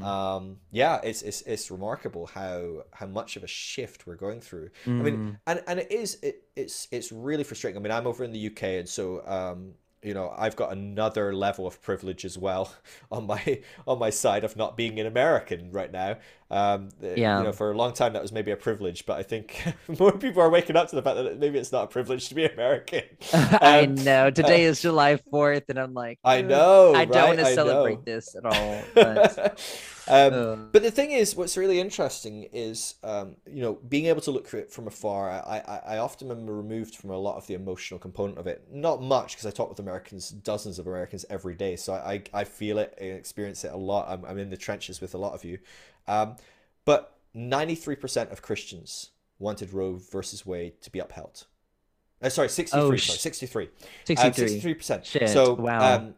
Um, yeah, it's, it's it's remarkable how how much of a shift we're going through. Mm. I mean, mm. and and it is it, it's it's really frustrating. I mean, I'm over in the UK, and so um, you know I've got another level of privilege as well on my on my side of not being an American right now. Um, yeah. You know, for a long time that was maybe a privilege, but I think more people are waking up to the fact that maybe it's not a privilege to be American. Um, I know. Today uh, is July Fourth, and I'm like, I know. I right? don't want to celebrate this at all. But... Um, uh, but the thing is, what's really interesting is, um, you know, being able to look at it from afar. I, I, I often am removed from a lot of the emotional component of it. Not much because I talk with Americans, dozens of Americans every day, so I, I feel it, and experience it a lot. I'm, I'm in the trenches with a lot of you, um, but ninety three percent of Christians wanted Roe versus Wade to be upheld. Uh, sorry, 63. Oh, sorry, 63. 63. Um, 63%. So, wow. Um,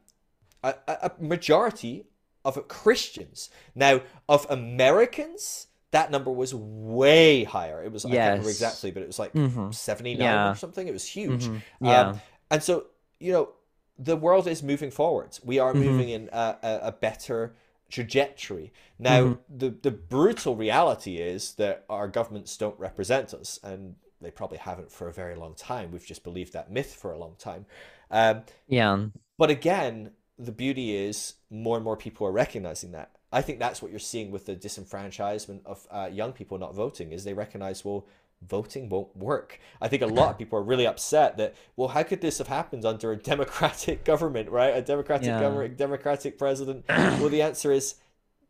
a, a majority of Christians. Now, of Americans, that number was way higher. It was yes. I can't remember exactly, but it was like mm-hmm. 79 yeah. or something. It was huge. Mm-hmm. Yeah. Um, and so, you know, the world is moving forward. We are mm-hmm. moving in a, a, a, better trajectory. Now, mm-hmm. the, the brutal reality is that our governments don't represent us, and they probably haven't for a very long time. We've just believed that myth for a long time. Um, yeah. But again, the beauty is more and more people are recognizing that. I think that's what you're seeing with the disenfranchisement of uh, young people not voting is they recognize well voting won't work. I think a lot of people are really upset that well how could this have happened under a democratic government, right? A democratic yeah. government, democratic president. well the answer is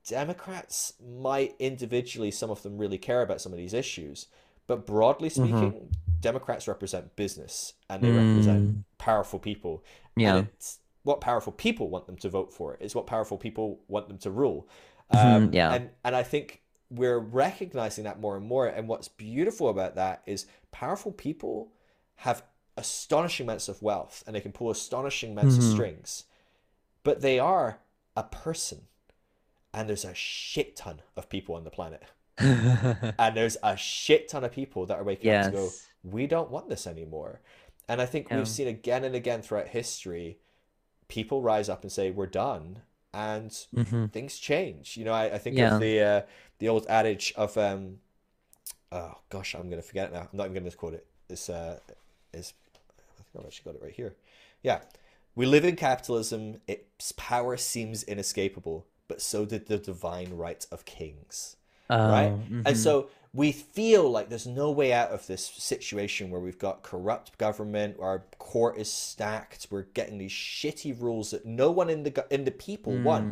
Democrats might individually some of them really care about some of these issues, but broadly mm-hmm. speaking, mm-hmm. Democrats represent business and they mm. represent powerful people. Yeah. What powerful people want them to vote for. It's what powerful people want them to rule. Mm-hmm, um, yeah. And and I think we're recognizing that more and more. And what's beautiful about that is powerful people have astonishing amounts of wealth and they can pull astonishing amounts mm-hmm. of strings, but they are a person. And there's a shit ton of people on the planet. and there's a shit ton of people that are waking yes. up to go, we don't want this anymore. And I think yeah. we've seen again and again throughout history people rise up and say we're done and mm-hmm. things change. You know i, I think yeah. of the uh, the old adage of um oh gosh i'm gonna forget it now. I'm not even gonna misquote it. It's uh is i think i've actually got it right here. Yeah. We live in capitalism. Its power seems inescapable but so did the divine right of kings. Oh, right? Mm-hmm. and so we feel like there's no way out of this situation where we've got corrupt government, our court is stacked, we're getting these shitty rules that no one in the in the people mm. want.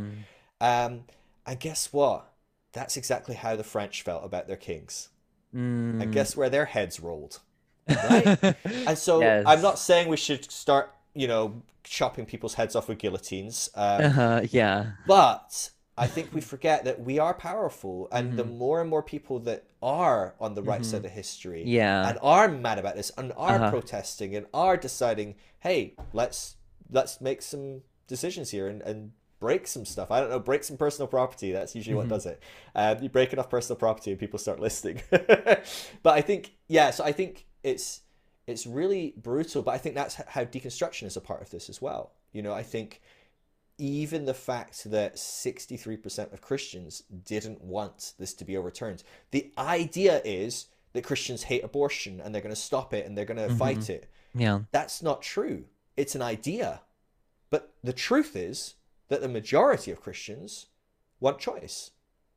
Um, and guess what? That's exactly how the French felt about their kings. Mm. And guess where their heads rolled, right? and so yes. I'm not saying we should start, you know, chopping people's heads off with guillotines. Um, uh-huh, yeah. But I think we forget that we are powerful, and mm-hmm. the more and more people that are on the right mm-hmm. side of history, yeah, and are mad about this, and are uh-huh. protesting, and are deciding, hey, let's let's make some decisions here and, and break some stuff. I don't know, break some personal property. That's usually mm-hmm. what does it. Um, you break enough personal property, and people start listening. but I think, yeah, so I think it's it's really brutal. But I think that's how deconstruction is a part of this as well. You know, I think even the fact that 63% of Christians didn't want this to be overturned. The idea is that Christians hate abortion and they're going to stop it and they're going to mm-hmm. fight it. Yeah. That's not true. It's an idea. But the truth is that the majority of Christians want choice.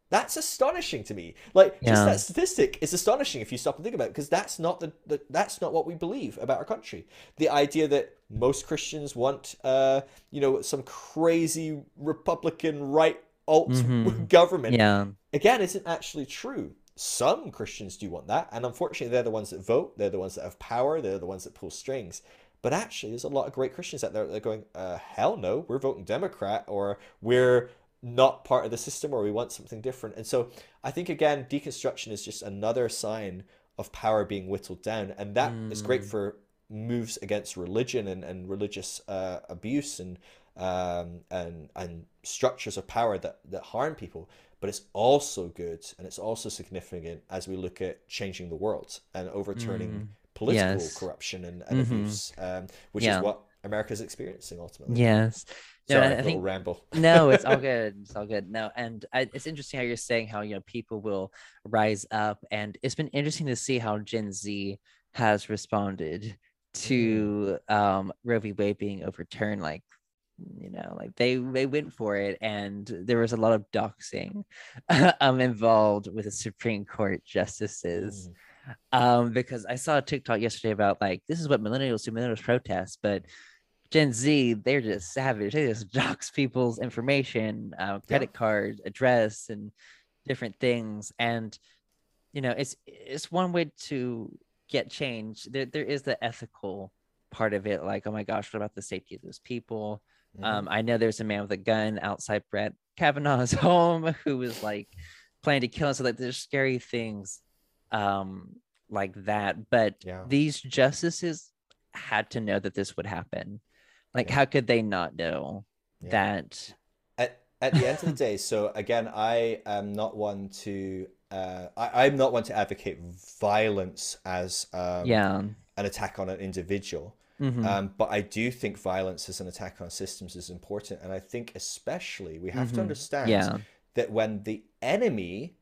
That's astonishing to me. Like yeah. just that statistic is astonishing if you stop and think about it, because that's not the, the, that's not what we believe about our country. The idea that most Christians want, uh, you know, some crazy Republican right alt mm-hmm. government. Yeah. Again, isn't actually true. Some Christians do want that, and unfortunately, they're the ones that vote. They're the ones that have power. They're the ones that pull strings. But actually, there's a lot of great Christians out there that are going, uh, hell no, we're voting Democrat, or we're not part of the system or we want something different. And so I think again, deconstruction is just another sign of power being whittled down. And that mm. is great mm. for moves against religion and, and religious uh, abuse and um, and and structures of power that, that harm people. But it's also good and it's also significant as we look at changing the world and overturning mm. political yes. corruption and, and mm-hmm. abuse, um, which yeah. is what America is experiencing ultimately. Yes. No, Sorry, I think ramble. no, it's all good. It's all good. No, and I, it's interesting how you're saying how you know people will rise up, and it's been interesting to see how Gen Z has responded to um Roe v. Wade being overturned, like you know, like they they went for it, and there was a lot of doxing um involved with the Supreme Court justices. Mm. Um, because I saw a TikTok yesterday about like this is what millennials do, millennials protest, but Gen Z, they're just savage. They just dox people's information, uh, credit Yeah. card, address, and different things. And you know, it's it's one way to get change. There there is the ethical part of it, like, oh my gosh, what about the safety of those people? Mhm. Um, I know there's a man with a gun outside Brett Kavanaugh's home who was like planning to kill him. So like there's scary things um like that. But Yeah. these justices had to know that this would happen. Like, Yeah. how could they not know Yeah. that? at, at the end of the day, so again, I am not one to uh, I, I'm not one to advocate violence as um, yeah. an attack on an individual. Mhm. Um, but I do think violence as an attack on systems is important, and I think especially we have to Mhm. understand Yeah. that when the enemy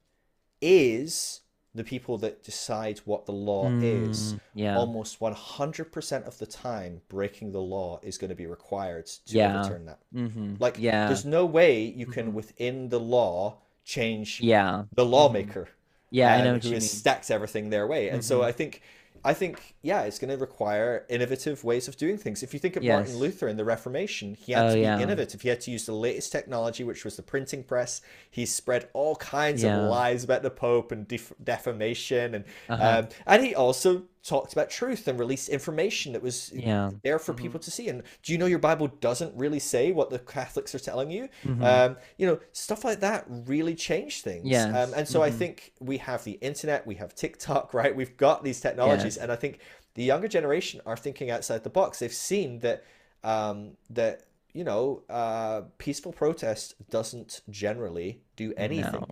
is the people that decide what the law is, Mm, yeah. almost 100% of the time, breaking the law is going to be required to Yeah. overturn that. hmm Like, yeah. there's no way you can, Mhm. within the law, change yeah. the lawmaker. Yeah. I know what who has mean. stacks everything their way. And so Mhm. I think, I think, yeah, it's going to require innovative ways of doing things. If you think of Martin Luther in the Reformation, he had Oh, to be yeah. innovative. He had to use the latest technology, which was the printing press. He spread all kinds Yeah. of lies about the Pope and def- defamation, and Uh-huh. um, and he also talked about truth and released information that was Yeah. there for Mhm. people to see. And do you know your Bible doesn't really say what the Catholics are telling you? Mhm. Um, you know, stuff like that really change things. Yes. Um, and so I Mhm. think we have the internet, we have TikTok, right? We've got these technologies, Yes. and I think the younger generation are thinking outside the box. They've seen that um, that you know, uh, peaceful protest doesn't generally do anything. No.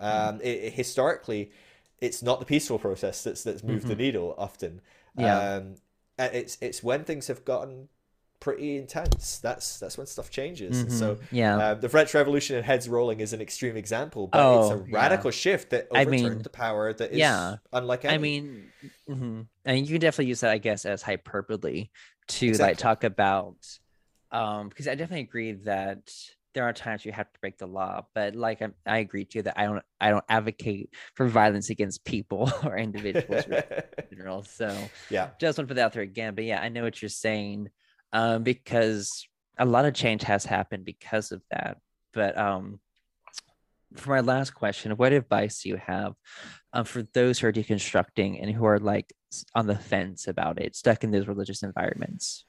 Um, it, it- historically, it's not the peaceful process that's that's moved the Mhm. needle often. Yeah. Um, it's it's when things have gotten pretty intense. That's that's when stuff changes. And so yeah. uh, the French Revolution and heads rolling is an extreme example, but it's Oh, a yeah. radical shift that I overturned mean, the power that is yeah. unlike I any. mean, mhm. and you can definitely use that, I guess, as hyperbole to like talk about, um, because I definitely agree that there are times you have to break the law, but like I, I agree too that I don't, I don't advocate for violence against people or individuals in general. So yeah, just want to put that out there again. But yeah, I know what you're saying, um, because a lot of change has happened because of that. But um, for my last question, what advice do you have um, for those who are deconstructing and who are like on the fence about it, stuck in those religious environments?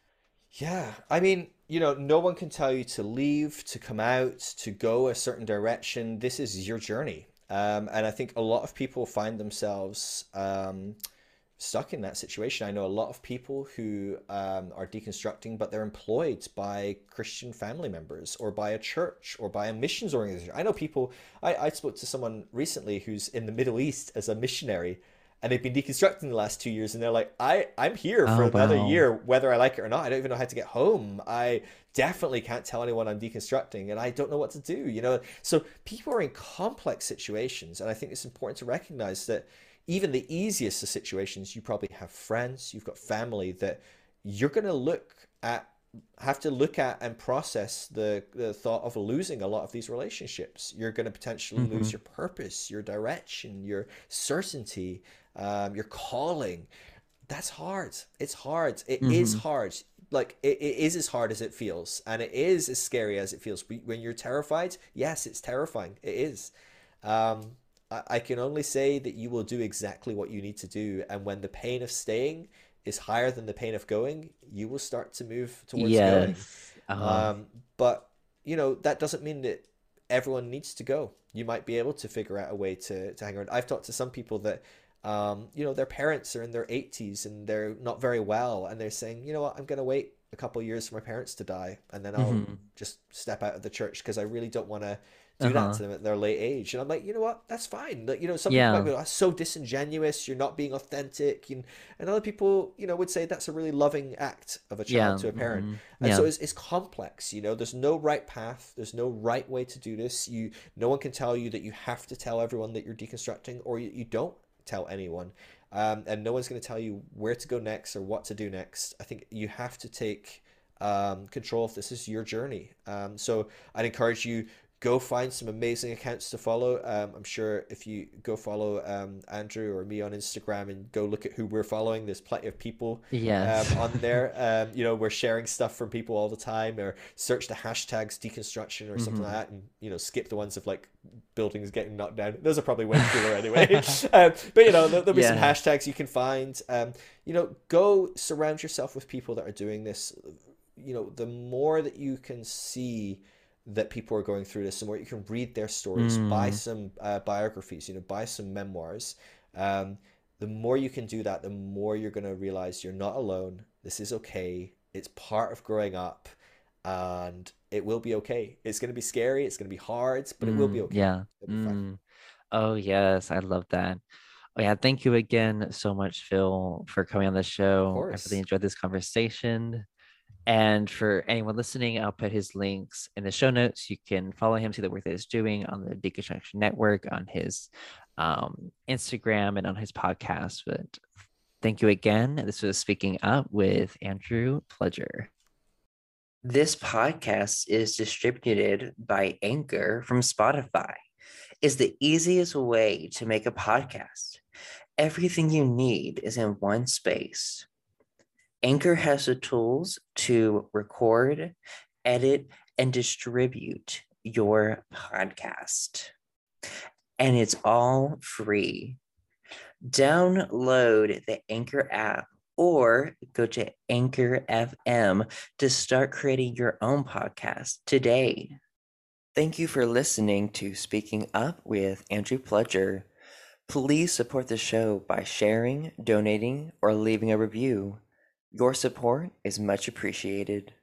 yeah. I mean, you know, no one can tell you to leave, to come out, to go a certain direction. This is your journey, um, and I think a lot of people find themselves um, stuck in that situation. I know a lot of people who um, are deconstructing, but they're employed by Christian family members or by a church or by a missions organization. I know people, I, I spoke to someone recently who's in the Middle East as a missionary. And they've been deconstructing the last two years, and they're like, "I I'm here for Oh, another wow. year, whether I like it or not. I don't even know how to get home. I definitely can't tell anyone I'm deconstructing, and I don't know what to do. You know, so people are in complex situations, and I think it's important to recognize that even the easiest of situations, you probably have friends, you've got family that you're going to look at, have to look at and process the, the thought of losing a lot of these relationships. You're going to potentially lose Mhm. your purpose, your direction, your certainty, um, your calling. That's hard. It's hard. It is Mhm. hard. Like it, it is as hard as it feels, and it is as scary as it feels. When you're terrified, yes, it's terrifying. It is. Um, I, I can only say that you will do exactly what you need to do, and when the pain of staying is higher than the pain of going, you will start to move towards going. Yes. Uh-huh. Um, but you know that doesn't mean that everyone needs to go. You might be able to figure out a way to, to hang around. I've talked to some people that um, you know their parents are in their 80s and they're not very well, and they're saying, you know what, I'm gonna wait a couple of years for my parents to die, and then I'll Mhm. just step out of the church because I really don't want to do Uh-huh. that to them at their late age. And I'm like, you know what, that's fine. Like, you know, some Yeah. people might be like, so disingenuous. You're not being authentic, and and other people, you know, would say that's a really loving act of a child yeah. to a parent. mhm, And Yeah. so it's, it's complex, you know, there's no right path, there's no right way to do this. You no one can tell you that you have to tell everyone that you're deconstructing or you, you don't tell anyone. Um, and no one's going to tell you where to go next or what to do next. I think you have to take um, control of this is your journey. Um, so I'd encourage you go find some amazing accounts to follow. Um, I'm sure if you go follow um, Andrew or me on Instagram and go look at who we're following, there's plenty of people yes. um, on there. Um, you know, we're sharing stuff from people all the time, or search the hashtags deconstruction or something mm-hmm. like that, and you know, skip the ones of like buildings getting knocked down. Those are probably way cooler anyway. Um, but you know, there'll, there'll be yeah. some hashtags you can find. Um, you know, go surround yourself with people that are doing this. You know, the more that you can see that people are going through this and where you can read their stories, mm. buy some uh, biographies, you know, buy some memoirs. Um, the more you can do that, the more you're going to realize you're not alone. This is okay. It's part of growing up and it will be okay. It's going to be scary. It's going to be hard, but mm, it will be mm, okay. Yeah. Be mm. Oh, yes. I love that. Oh, yeah. Thank you again so much, Phil, for coming on the show. I really enjoyed this conversation. And for anyone listening, I'll put his links in the show notes. You can follow him, see the work that he's doing on the Deconstruction Network, on his um, Instagram, and on his podcast. But thank you again. This was Speaking Up with Andrew Pledger. This podcast is distributed by Anchor from Spotify. Is the easiest way to make a podcast. Everything you need is in one space Anchor has the tools to record, edit, and distribute your podcast. And it's all free. Download the Anchor app or go to Anchor FM to start creating your own podcast today. Thank you for listening to Speaking Up with Andrew Pledger. Please support the show by sharing, donating, or leaving a review. Your support is much appreciated.